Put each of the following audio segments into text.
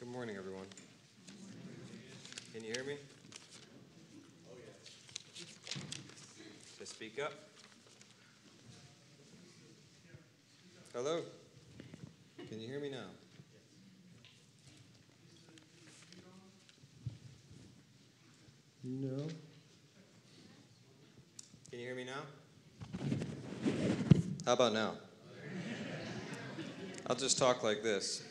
Good morning, everyone. Can you hear me? Oh, yeah. To speak up? Hello? Can you hear me now? No. Can you hear me now? How about now? I'll just talk like this.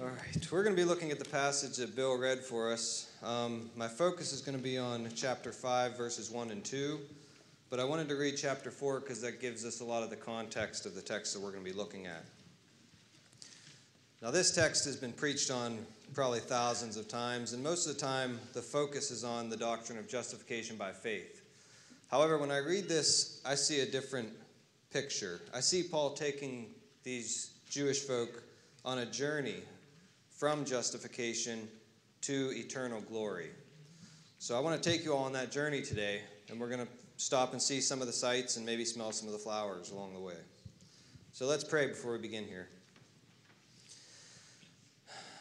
All right, we're going to be looking at the passage that Bill read for us. Um, my focus is going to be on chapter 5, verses 1 and 2, but I wanted to read chapter 4 because that gives us a lot of the context of the text that we're going to be looking at. Now, this text has been preached on probably thousands of times, and most of the time the focus is on the doctrine of justification by faith. However, when I read this, I see a different picture. I see Paul taking these Jewish folk on a journey from justification to eternal glory. So I want to take you all on that journey today, and we're going to stop and see some of the sights and maybe smell some of the flowers along the way. So let's pray before we begin here.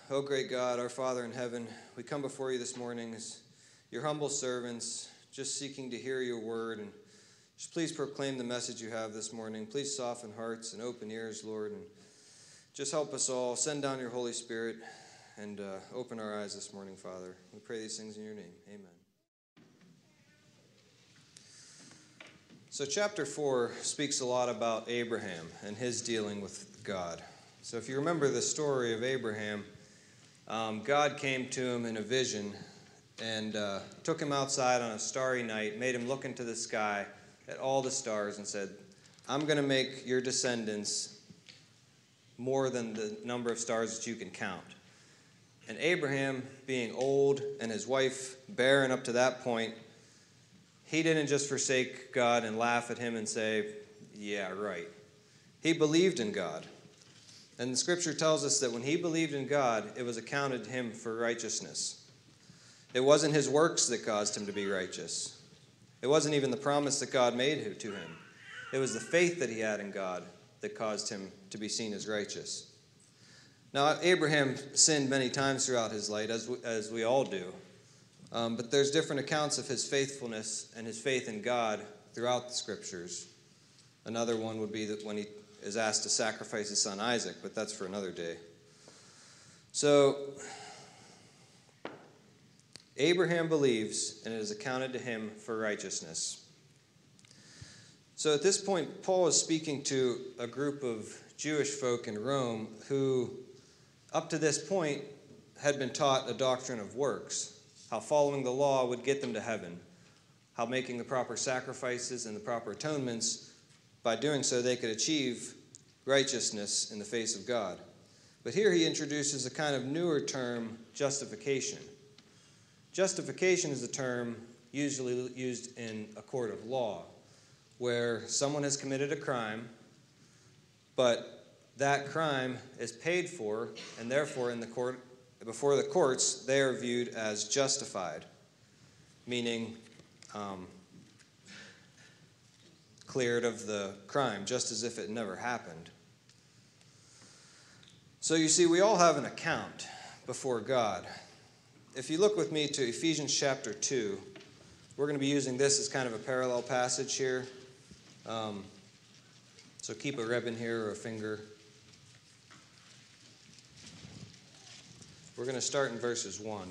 Oh, great God, our Father in heaven, we come before you this morning as your humble servants, just seeking to hear your word. And just please proclaim the message you have this morning. Please soften hearts and open ears, Lord. And just help us all. Send down your Holy Spirit and uh, open our eyes this morning, Father. We pray these things in your name. Amen. So, chapter 4 speaks a lot about Abraham and his dealing with God. So, if you remember the story of Abraham, um, God came to him in a vision and uh, took him outside on a starry night, made him look into the sky at all the stars, and said, I'm going to make your descendants more than the number of stars that you can count. And Abraham, being old and his wife barren up to that point, he didn't just forsake God and laugh at him and say, Yeah, right. He believed in God. And the scripture tells us that when he believed in God, it was accounted to him for righteousness. It wasn't his works that caused him to be righteous. It wasn't even the promise that God made to him. It was the faith that he had in God that caused him to be seen as righteous. Now, Abraham sinned many times throughout his life, as we, as we all do. Um, but there's different accounts of his faithfulness and his faith in God throughout the scriptures. Another one would be that when he is asked to sacrifice his son Isaac, but that's for another day. So, Abraham believes, and it is accounted to him for righteousness. So, at this point, Paul is speaking to a group of Jewish folk in Rome who, up to this point, had been taught a doctrine of works, how following the law would get them to heaven, how making the proper sacrifices and the proper atonements by doing so, they could achieve righteousness in the face of God. But here he introduces a kind of newer term, justification. Justification is a term usually used in a court of law, where someone has committed a crime, but that crime is paid for, and therefore, in the court, before the courts, they are viewed as justified, meaning um, cleared of the crime, just as if it never happened. So you see, we all have an account before God. If you look with me to Ephesians chapter 2, we're going to be using this as kind of a parallel passage here. Um, so keep a ribbon here or a finger. We're going to start in verses 1.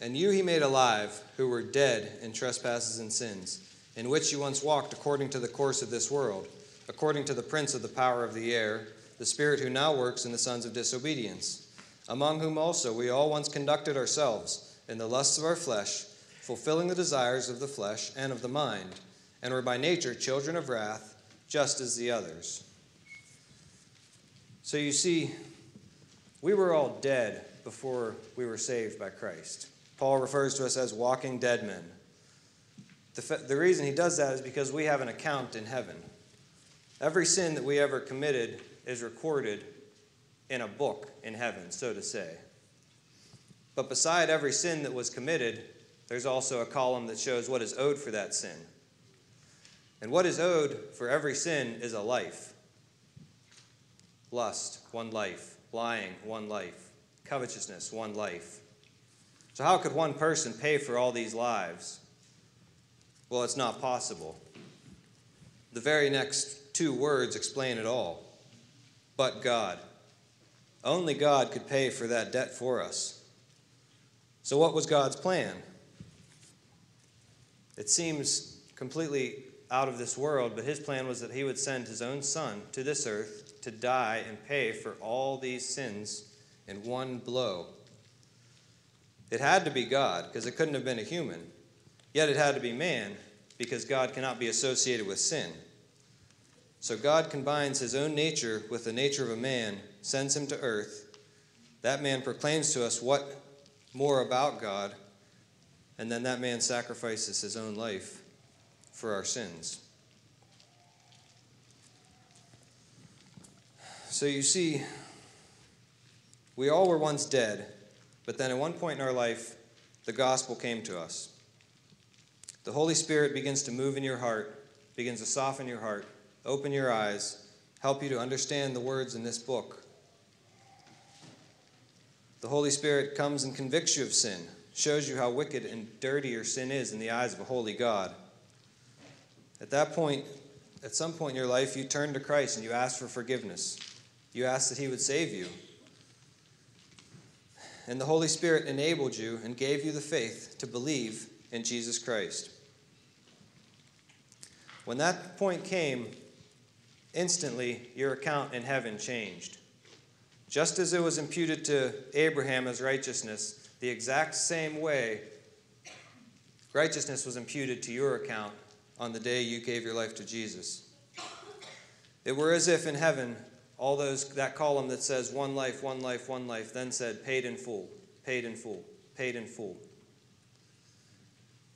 And you he made alive, who were dead in trespasses and sins, in which you once walked according to the course of this world, according to the prince of the power of the air, the spirit who now works in the sons of disobedience, among whom also we all once conducted ourselves in the lusts of our flesh, fulfilling the desires of the flesh and of the mind, and were by nature children of wrath, just as the others. So you see, we were all dead before we were saved by Christ. Paul refers to us as walking dead men. The, the reason he does that is because we have an account in heaven. Every sin that we ever committed is recorded in a book in heaven, so to say. But beside every sin that was committed, there's also a column that shows what is owed for that sin. And what is owed for every sin is a life. Lust, one life. Lying, one life. Covetousness, one life. So, how could one person pay for all these lives? Well, it's not possible. The very next two words explain it all. But God. Only God could pay for that debt for us. So, what was God's plan? It seems completely out of this world, but his plan was that he would send his own son to this earth to die and pay for all these sins in one blow. It had to be God, because it couldn't have been a human. Yet it had to be man, because God cannot be associated with sin. So God combines his own nature with the nature of a man, sends him to earth. That man proclaims to us what more about God, and then that man sacrifices his own life for our sins. So you see, we all were once dead, but then at one point in our life, the gospel came to us. The Holy Spirit begins to move in your heart, begins to soften your heart, open your eyes, help you to understand the words in this book. The Holy Spirit comes and convicts you of sin, shows you how wicked and dirty your sin is in the eyes of a holy God. At that point, at some point in your life, you turn to Christ and you ask for forgiveness. You ask that He would save you. And the Holy Spirit enabled you and gave you the faith to believe in Jesus Christ. When that point came, instantly your account in heaven changed. Just as it was imputed to Abraham as righteousness, the exact same way righteousness was imputed to your account on the day you gave your life to Jesus. It were as if in heaven, all those that column that says one life, one life, one life, then said paid in full, paid in full, paid in full.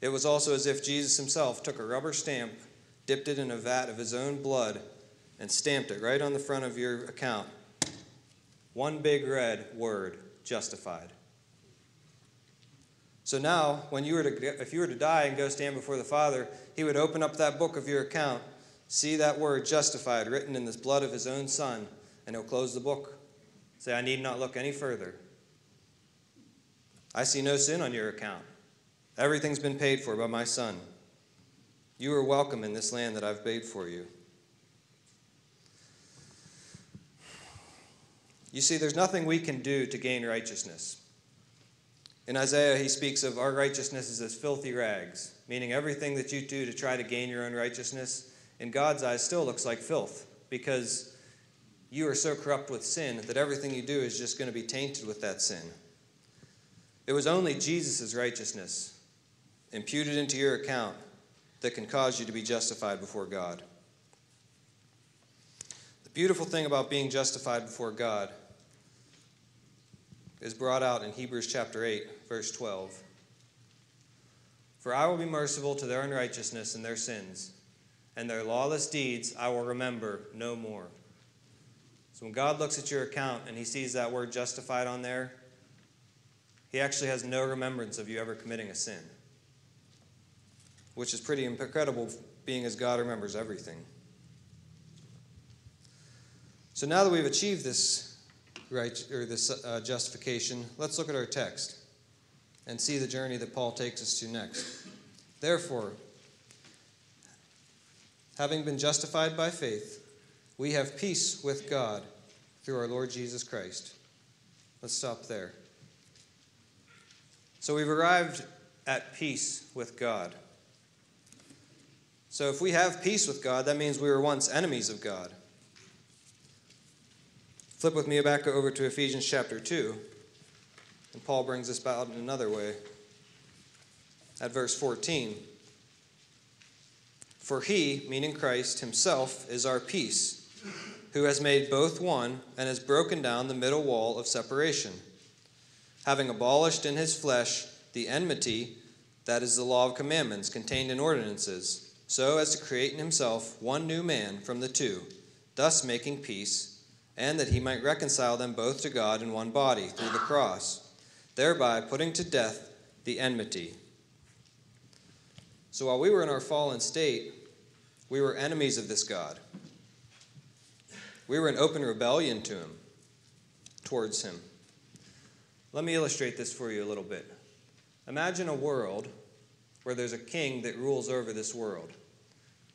It was also as if Jesus himself took a rubber stamp, dipped it in a vat of his own blood, and stamped it right on the front of your account. One big red word, justified. So now, when you were to, if you were to die and go stand before the Father, He would open up that book of your account, see that word justified written in the blood of His own Son, and He'll close the book. Say, I need not look any further. I see no sin on your account. Everything's been paid for by my Son. You are welcome in this land that I've paid for you. You see, there's nothing we can do to gain righteousness. In Isaiah, he speaks of our righteousness is as filthy rags, meaning everything that you do to try to gain your own righteousness, in God's eyes, still looks like filth because you are so corrupt with sin that everything you do is just going to be tainted with that sin. It was only Jesus' righteousness imputed into your account that can cause you to be justified before God. The beautiful thing about being justified before God is brought out in Hebrews chapter 8, verse 12. For I will be merciful to their unrighteousness and their sins, and their lawless deeds I will remember no more. So when God looks at your account and he sees that word justified on there, he actually has no remembrance of you ever committing a sin, which is pretty incredible being as God remembers everything. So now that we've achieved this right or this uh, justification, let's look at our text and see the journey that Paul takes us to next. Therefore, having been justified by faith, we have peace with God through our Lord Jesus Christ. Let's stop there. So we've arrived at peace with God. So if we have peace with God, that means we were once enemies of God. Flip with me back over to Ephesians chapter 2. And Paul brings this about in another way. At verse 14. For he, meaning Christ himself, is our peace, who has made both one and has broken down the middle wall of separation, having abolished in his flesh the enmity, that is the law of commandments contained in ordinances, so as to create in himself one new man from the two, thus making peace and that he might reconcile them both to God in one body through the cross, thereby putting to death the enmity. So while we were in our fallen state, we were enemies of this God. We were in open rebellion to him, towards him. Let me illustrate this for you a little bit. Imagine a world where there's a king that rules over this world.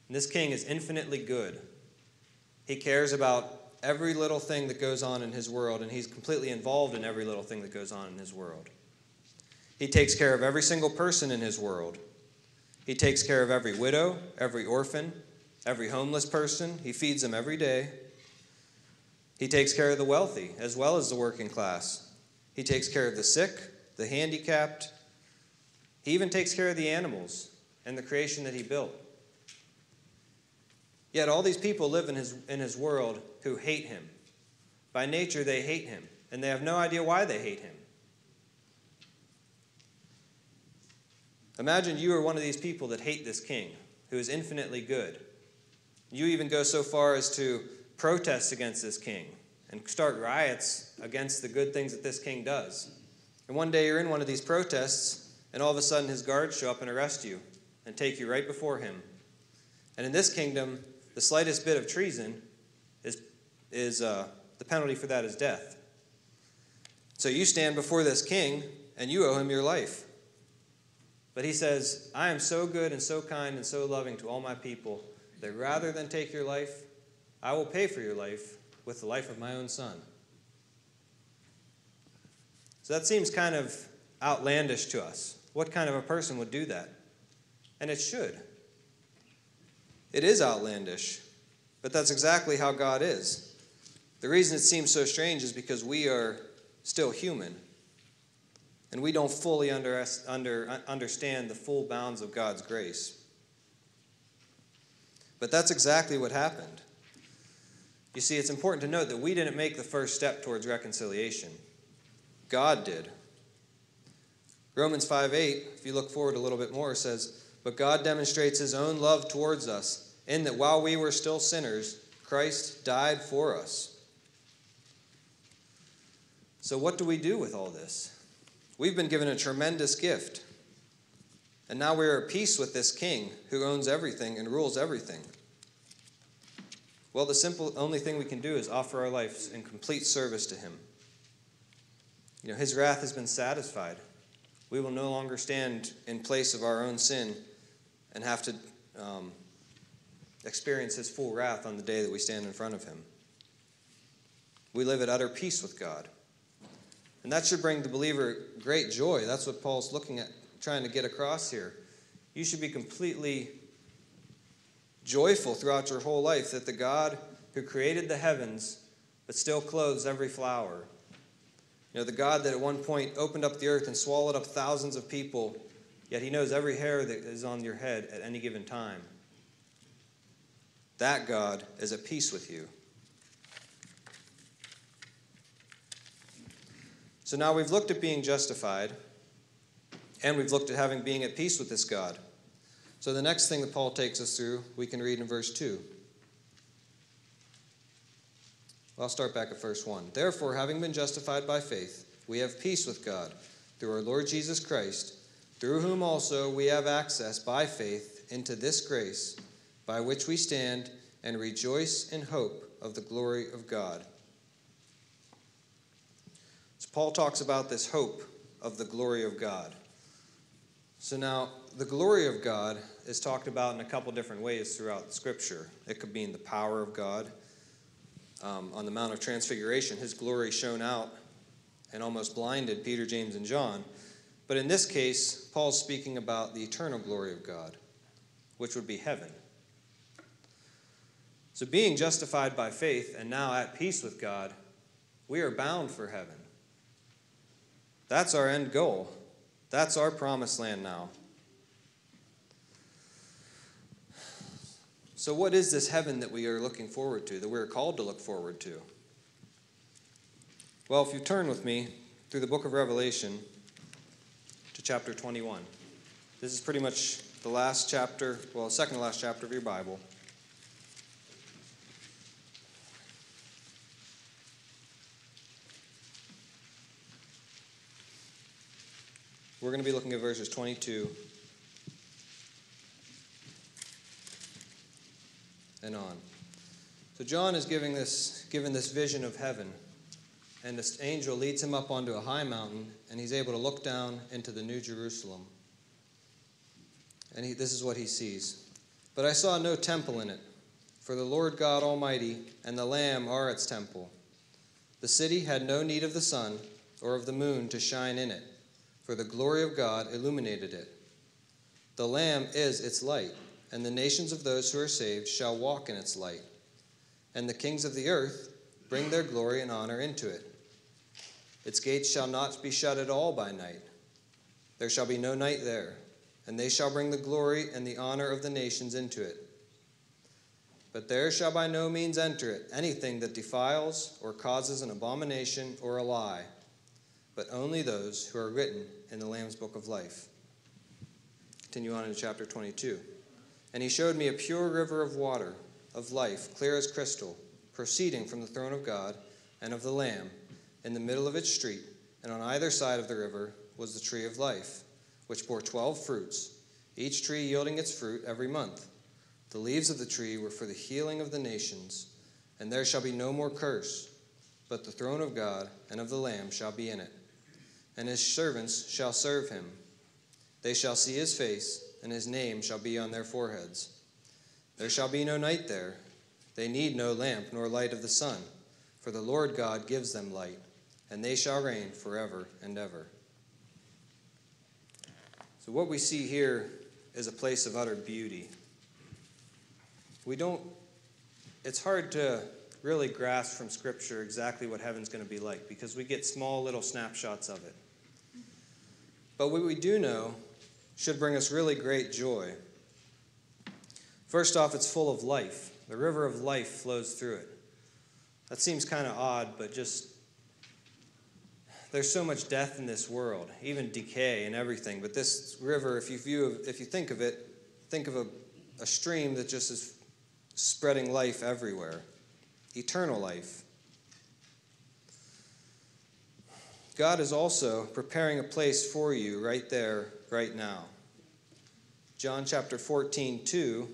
And this king is infinitely good. He cares about every little thing that goes on in his world, and he's completely involved in every little thing that goes on in his world. He takes care of every single person in his world. He takes care of every widow, every orphan, every homeless person. He feeds them every day. He takes care of the wealthy as well as the working class. He takes care of the sick, the handicapped. He even takes care of the animals and the creation that he built. Yet all these people live in his, in his world who hate him. By nature, they hate him, and they have no idea why they hate him. Imagine you are one of these people that hate this king, who is infinitely good. You even go so far as to protest against this king and start riots against the good things that this king does. And one day you're in one of these protests, and all of a sudden his guards show up and arrest you and take you right before him. And in this kingdom, the slightest bit of treason is, uh, the penalty for that is death. So you stand before this king and you owe him your life. But he says, I am so good and so kind and so loving to all my people that rather than take your life, I will pay for your life with the life of my own son. So that seems kind of outlandish to us. What kind of a person would do that? And it should. It is outlandish, but that's exactly how God is. The reason it seems so strange is because we are still human and we don't fully under, under, understand the full bounds of God's grace. But that's exactly what happened. You see, it's important to note that we didn't make the first step towards reconciliation. God did. Romans 5 8, if you look forward a little bit more, says, But God demonstrates his own love towards us, in that while we were still sinners, Christ died for us. So, what do we do with all this? We've been given a tremendous gift. And now we are at peace with this king who owns everything and rules everything. Well, the simple only thing we can do is offer our lives in complete service to him. You know, his wrath has been satisfied. We will no longer stand in place of our own sin and have to um, experience his full wrath on the day that we stand in front of him. We live at utter peace with God. And that should bring the believer great joy. That's what Paul's looking at, trying to get across here. You should be completely joyful throughout your whole life that the God who created the heavens but still clothes every flower, you know, the God that at one point opened up the earth and swallowed up thousands of people, yet he knows every hair that is on your head at any given time. That God is at peace with you. So now we've looked at being justified, and we've looked at having being at peace with this God. So the next thing that Paul takes us through, we can read in verse 2. I'll start back at verse 1. Therefore, having been justified by faith, we have peace with God through our Lord Jesus Christ, through whom also we have access by faith into this grace, by which we stand and rejoice in hope of the glory of God. Paul talks about this hope of the glory of God. So now, the glory of God is talked about in a couple different ways throughout Scripture. It could be in the power of God. Um, on the Mount of Transfiguration, his glory shone out and almost blinded Peter, James, and John. But in this case, Paul's speaking about the eternal glory of God, which would be heaven. So, being justified by faith and now at peace with God, we are bound for heaven. That's our end goal. That's our promised land now. So, what is this heaven that we are looking forward to, that we're called to look forward to? Well, if you turn with me through the book of Revelation to chapter 21, this is pretty much the last chapter, well, second to last chapter of your Bible. We're going to be looking at verses 22 and on. So John is giving this, given this vision of heaven, and this angel leads him up onto a high mountain, and he's able to look down into the New Jerusalem. And he, this is what he sees. But I saw no temple in it, for the Lord God Almighty and the Lamb are its temple. The city had no need of the sun or of the moon to shine in it, for the glory of God illuminated it. The Lamb is its light, and the nations of those who are saved shall walk in its light. And the kings of the earth bring their glory and honor into it. Its gates shall not be shut at all by night. There shall be no night there, and they shall bring the glory and the honor of the nations into it. But there shall by no means enter it anything that defiles or causes an abomination or a lie, but only those who are written in the Lamb's book of life. Continue on in chapter 22. And he showed me a pure river of water, of life, clear as crystal, proceeding from the throne of God and of the Lamb. In the middle of its street, and on either side of the river, was the tree of life, which bore twelve fruits, each tree yielding its fruit every month. The leaves of the tree were for the healing of the nations, and there shall be no more curse, but the throne of God and of the Lamb shall be in it, and his servants shall serve him. They shall see his face, and his name shall be on their foreheads. There shall be no night there. They need no lamp nor light of the sun, for the Lord God gives them light, and they shall reign forever and ever. So, what we see here is a place of utter beauty. We don't, it's hard to really grasp from Scripture exactly what heaven's going to be like because we get small little snapshots of it. But what we do know should bring us really great joy. First off, it's full of life. The river of life flows through it. That seems kind of odd, but just there's so much death in this world, even decay and everything. But this river, if you view, if you think of it, think of a, a stream that just is spreading life everywhere, eternal life. God is also preparing a place for you right there, right now. John chapter 14, 2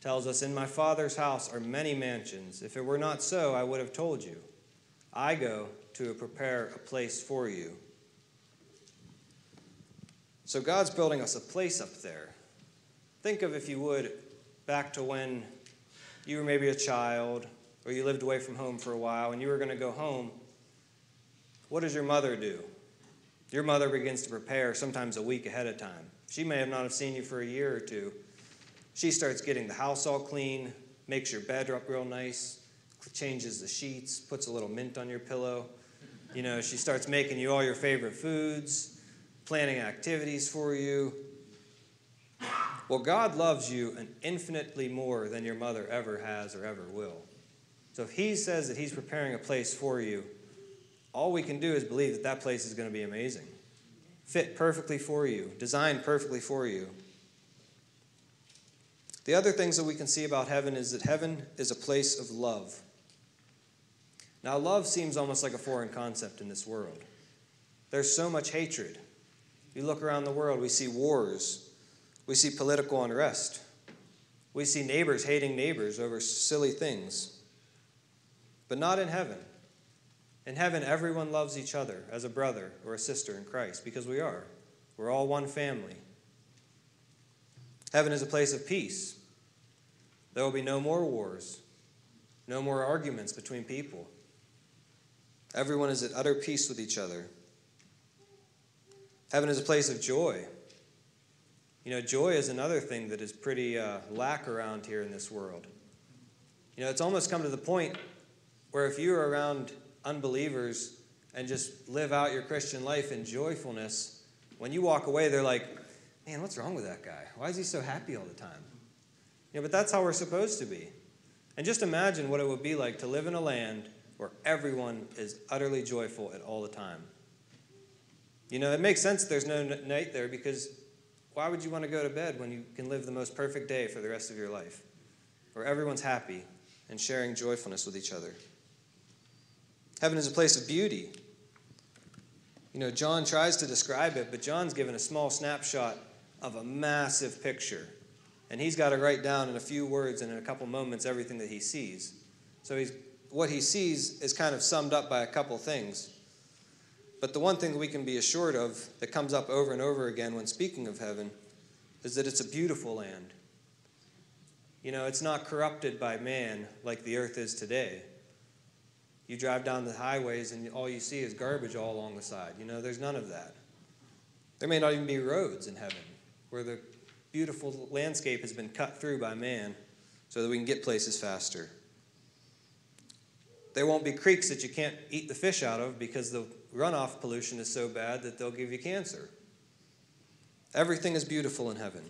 tells us, In my Father's house are many mansions. If it were not so, I would have told you. I go to prepare a place for you. So God's building us a place up there. Think of, if you would, back to when you were maybe a child or you lived away from home for a while and you were going to go home what does your mother do? Your mother begins to prepare sometimes a week ahead of time. She may have not have seen you for a year or two. She starts getting the house all clean, makes your bed up real nice, changes the sheets, puts a little mint on your pillow. You know, she starts making you all your favorite foods, planning activities for you. Well, God loves you an infinitely more than your mother ever has or ever will. So if He says that He's preparing a place for you, all we can do is believe that that place is going to be amazing. Fit perfectly for you, designed perfectly for you. The other things that we can see about heaven is that heaven is a place of love. Now, love seems almost like a foreign concept in this world. There's so much hatred. You look around the world, we see wars, we see political unrest, we see neighbors hating neighbors over silly things. But not in heaven. In heaven, everyone loves each other as a brother or a sister in Christ because we are. We're all one family. Heaven is a place of peace. There will be no more wars, no more arguments between people. Everyone is at utter peace with each other. Heaven is a place of joy. You know, joy is another thing that is pretty uh, lack around here in this world. You know, it's almost come to the point where if you're around unbelievers and just live out your Christian life in joyfulness, when you walk away, they're like, man, what's wrong with that guy? Why is he so happy all the time? You know, but that's how we're supposed to be. And just imagine what it would be like to live in a land where everyone is utterly joyful at all the time. You know, it makes sense there's no night there because why would you want to go to bed when you can live the most perfect day for the rest of your life? Where everyone's happy and sharing joyfulness with each other. Heaven is a place of beauty. You know, John tries to describe it, but John's given a small snapshot of a massive picture. And he's got to write down in a few words and in a couple moments everything that he sees. So he's, what he sees is kind of summed up by a couple things. But the one thing that we can be assured of that comes up over and over again when speaking of heaven is that it's a beautiful land. You know, it's not corrupted by man like the earth is today. You drive down the highways and all you see is garbage all along the side. You know, there's none of that. There may not even be roads in heaven where the beautiful landscape has been cut through by man so that we can get places faster. There won't be creeks that you can't eat the fish out of because the runoff pollution is so bad that they'll give you cancer. Everything is beautiful in heaven.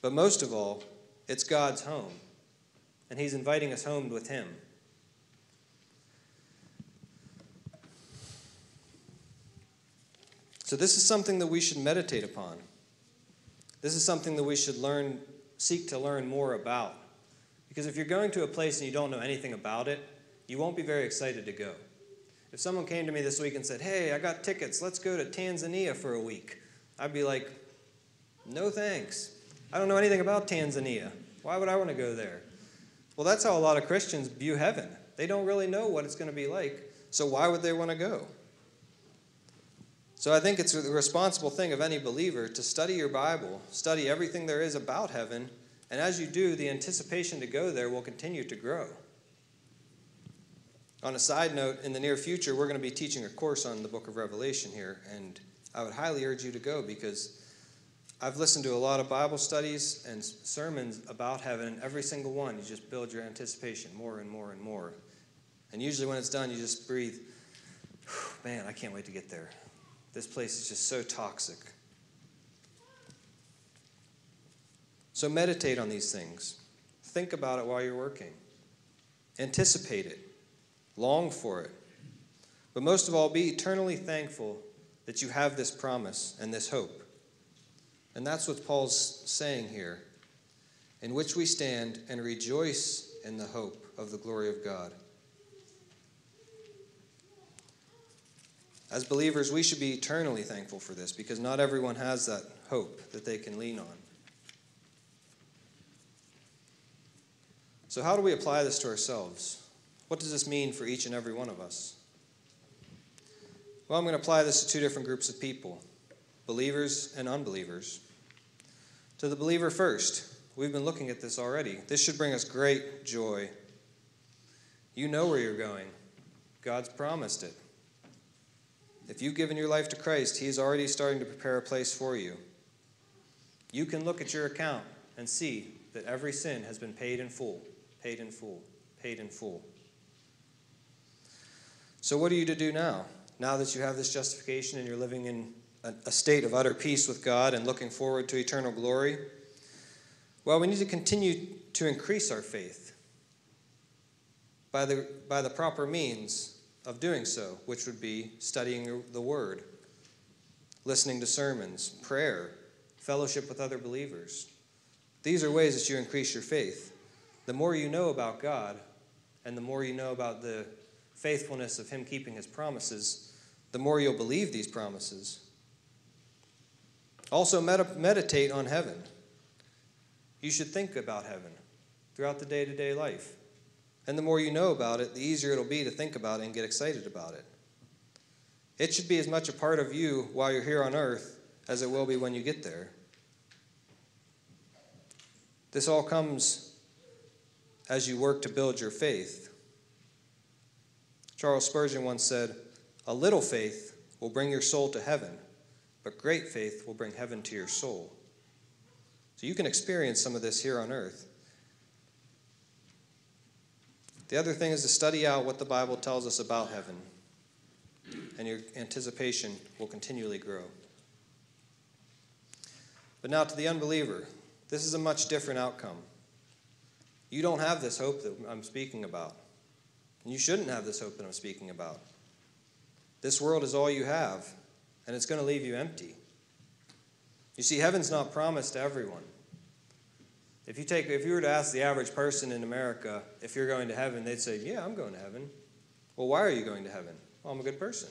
But most of all, it's God's home, and He's inviting us home with Him. So, this is something that we should meditate upon. This is something that we should learn, seek to learn more about. Because if you're going to a place and you don't know anything about it, you won't be very excited to go. If someone came to me this week and said, Hey, I got tickets, let's go to Tanzania for a week, I'd be like, No thanks. I don't know anything about Tanzania. Why would I want to go there? Well, that's how a lot of Christians view heaven. They don't really know what it's going to be like, so why would they want to go? So I think it's a responsible thing of any believer to study your Bible, study everything there is about heaven, and as you do, the anticipation to go there will continue to grow. On a side note, in the near future, we're going to be teaching a course on the book of Revelation here, and I would highly urge you to go because I've listened to a lot of Bible studies and sermons about heaven, and every single one, you just build your anticipation more and more and more. And usually, when it's done, you just breathe, man, I can't wait to get there. This place is just so toxic. So, meditate on these things. Think about it while you're working. Anticipate it. Long for it. But most of all, be eternally thankful that you have this promise and this hope. And that's what Paul's saying here, in which we stand and rejoice in the hope of the glory of God. As believers, we should be eternally thankful for this because not everyone has that hope that they can lean on. So, how do we apply this to ourselves? What does this mean for each and every one of us? Well, I'm going to apply this to two different groups of people believers and unbelievers. To the believer first, we've been looking at this already. This should bring us great joy. You know where you're going, God's promised it. If you've given your life to Christ, He is already starting to prepare a place for you. You can look at your account and see that every sin has been paid in full, paid in full, paid in full. So, what are you to do now? Now that you have this justification and you're living in a state of utter peace with God and looking forward to eternal glory? Well, we need to continue to increase our faith by the, by the proper means of doing so, which would be studying the Word, listening to sermons, prayer, fellowship with other believers. These are ways that you increase your faith. The more you know about God, and the more you know about the faithfulness of Him keeping His promises, the more you'll believe these promises. Also, med- meditate on heaven. You should think about heaven throughout the day to day life. And the more you know about it, the easier it'll be to think about it and get excited about it. It should be as much a part of you while you're here on earth as it will be when you get there. This all comes as you work to build your faith. Charles Spurgeon once said, A little faith will bring your soul to heaven, but great faith will bring heaven to your soul. So you can experience some of this here on earth. The other thing is to study out what the Bible tells us about heaven, and your anticipation will continually grow. But now to the unbeliever, this is a much different outcome. You don't have this hope that I'm speaking about. And you shouldn't have this hope that I'm speaking about. This world is all you have, and it's going to leave you empty. You see, heaven's not promised to everyone. If you take if you were to ask the average person in America if you're going to heaven, they'd say, "Yeah, I'm going to heaven." Well, why are you going to heaven? Well, I'm a good person.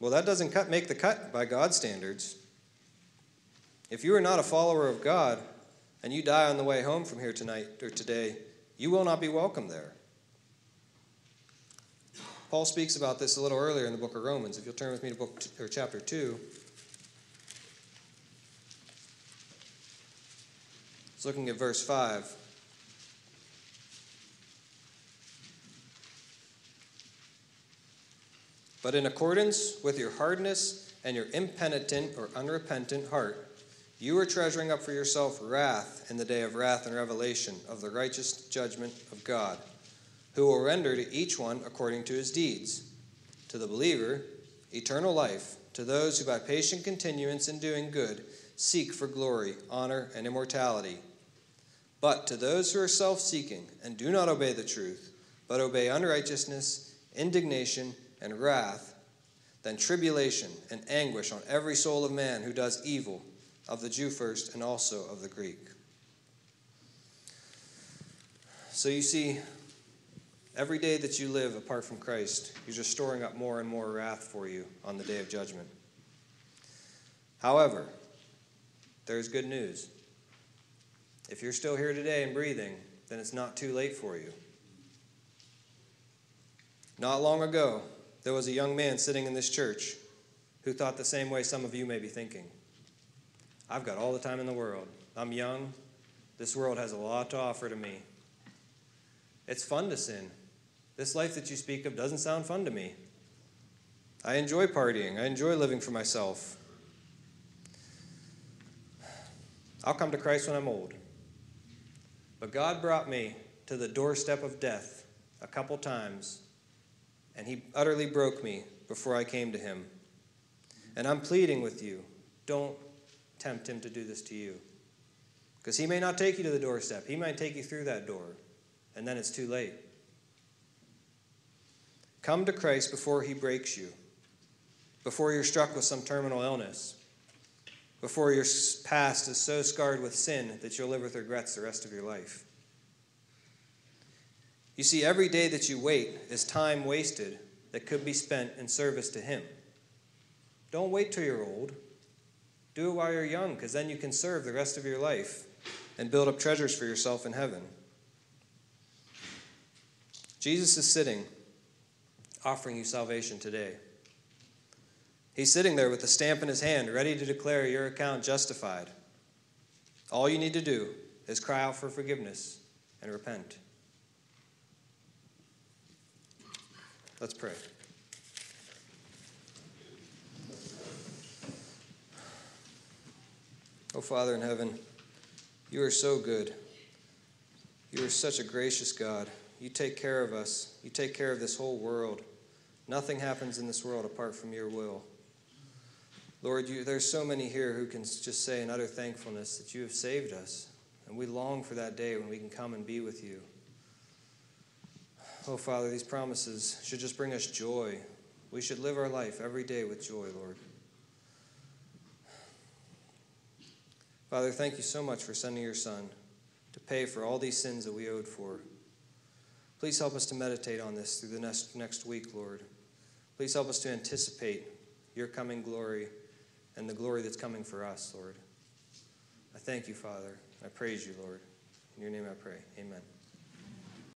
Well, that doesn't cut, make the cut by God's standards. If you are not a follower of God and you die on the way home from here tonight or today, you will not be welcome there. Paul speaks about this a little earlier in the book of Romans. If you'll turn with me to book t- or chapter 2. It's looking at verse 5. But in accordance with your hardness and your impenitent or unrepentant heart, you are treasuring up for yourself wrath in the day of wrath and revelation of the righteous judgment of God, who will render to each one according to his deeds. To the believer, eternal life. To those who by patient continuance in doing good seek for glory, honor, and immortality. But to those who are self seeking and do not obey the truth, but obey unrighteousness, indignation, and wrath, then tribulation and anguish on every soul of man who does evil, of the Jew first and also of the Greek. So you see, every day that you live apart from Christ, you're just storing up more and more wrath for you on the day of judgment. However, there's good news. If you're still here today and breathing, then it's not too late for you. Not long ago, there was a young man sitting in this church who thought the same way some of you may be thinking. I've got all the time in the world. I'm young. This world has a lot to offer to me. It's fun to sin. This life that you speak of doesn't sound fun to me. I enjoy partying, I enjoy living for myself. I'll come to Christ when I'm old. But God brought me to the doorstep of death a couple times, and He utterly broke me before I came to Him. And I'm pleading with you don't tempt Him to do this to you. Because He may not take you to the doorstep, He might take you through that door, and then it's too late. Come to Christ before He breaks you, before you're struck with some terminal illness, before your past is so scarred with sin that you'll live with regrets the rest of your life. You see, every day that you wait is time wasted that could be spent in service to Him. Don't wait till you're old. Do it while you're young, because then you can serve the rest of your life and build up treasures for yourself in heaven. Jesus is sitting, offering you salvation today. He's sitting there with the stamp in his hand, ready to declare your account justified. All you need to do is cry out for forgiveness and repent. Let's pray. Oh, Father in heaven, you are so good. You are such a gracious God. You take care of us, you take care of this whole world. Nothing happens in this world apart from your will. Lord, you, there's so many here who can just say in utter thankfulness that you have saved us. And we long for that day when we can come and be with you. Oh, Father, these promises should just bring us joy. We should live our life every day with joy, Lord. Father, thank you so much for sending your Son to pay for all these sins that we owed for. Please help us to meditate on this through the next, next week, Lord. Please help us to anticipate your coming glory and the glory that's coming for us, Lord. I thank you, Father. I praise you, Lord. In your name I pray. Amen.